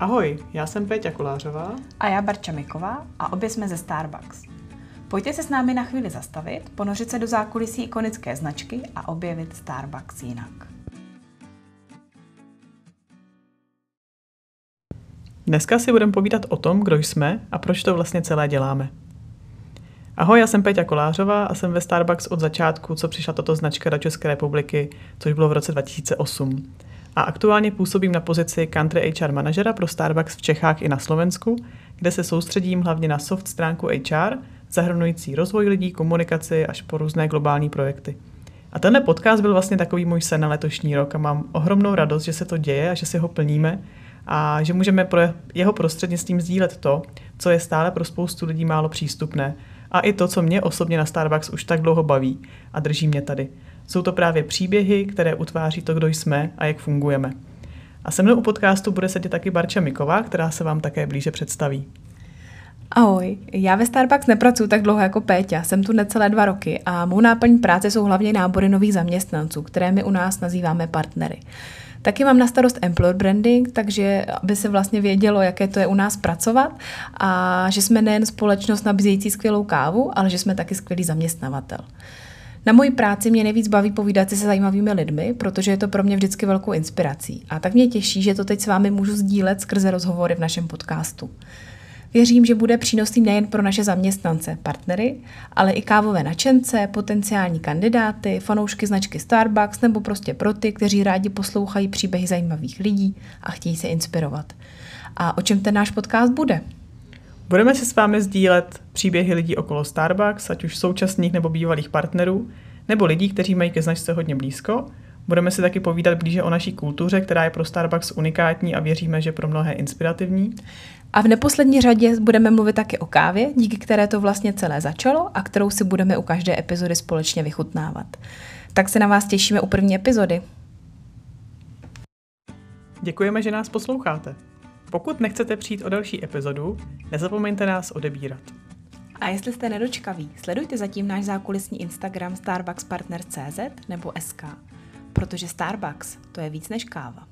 Ahoj, já jsem Péťa Kolářová. A já Barča Miková a obě jsme ze Starbucks. Pojďte se s námi na chvíli zastavit, ponořit se do zákulisí ikonické značky a objevit Starbucks jinak. Dneska si budeme povídat o tom, kdo jsme a proč to vlastně celé děláme. Ahoj, já jsem Peťa Kolářová a jsem ve Starbucks od začátku, co přišla tato značka do České republiky, což bylo v roce 2008. A aktuálně působím na pozici Country HR manažera pro Starbucks v Čechách i na Slovensku, kde se soustředím hlavně na soft stránku HR, zahrnující rozvoj lidí, komunikaci až po různé globální projekty. A tenhle podcast byl vlastně takový můj sen na letošní rok a mám ohromnou radost, že se to děje a že si ho plníme a že můžeme pro jeho prostřednictvím sdílet to, co je stále pro spoustu lidí málo přístupné a i to, co mě osobně na Starbucks už tak dlouho baví a drží mě tady. Jsou to právě příběhy, které utváří to, kdo jsme a jak fungujeme. A se mnou u podcastu bude sedět taky Barča Miková, která se vám také blíže představí. Ahoj, já ve Starbucks nepracuji tak dlouho jako Péťa, jsem tu necelé dva roky a mou náplň práce jsou hlavně nábory nových zaměstnanců, které my u nás nazýváme partnery. Taky mám na starost employer branding, takže aby se vlastně vědělo, jaké to je u nás pracovat a že jsme nejen společnost nabízející skvělou kávu, ale že jsme taky skvělý zaměstnavatel. Na moji práci mě nejvíc baví povídat si se zajímavými lidmi, protože je to pro mě vždycky velkou inspirací. A tak mě těší, že to teď s vámi můžu sdílet skrze rozhovory v našem podcastu. Věřím, že bude přínosný nejen pro naše zaměstnance, partnery, ale i kávové načence, potenciální kandidáty, fanoušky značky Starbucks nebo prostě pro ty, kteří rádi poslouchají příběhy zajímavých lidí a chtějí se inspirovat. A o čem ten náš podcast bude? Budeme si s vámi sdílet příběhy lidí okolo Starbucks, ať už současných nebo bývalých partnerů, nebo lidí, kteří mají ke značce hodně blízko. Budeme si taky povídat blíže o naší kultuře, která je pro Starbucks unikátní a věříme, že pro mnohé inspirativní. A v neposlední řadě budeme mluvit taky o kávě, díky které to vlastně celé začalo a kterou si budeme u každé epizody společně vychutnávat. Tak se na vás těšíme u první epizody. Děkujeme, že nás posloucháte. Pokud nechcete přijít o další epizodu, nezapomeňte nás odebírat. A jestli jste nedočkaví, sledujte zatím náš zákulisní Instagram starbuckspartner.cz nebo SK, protože Starbucks to je víc než káva.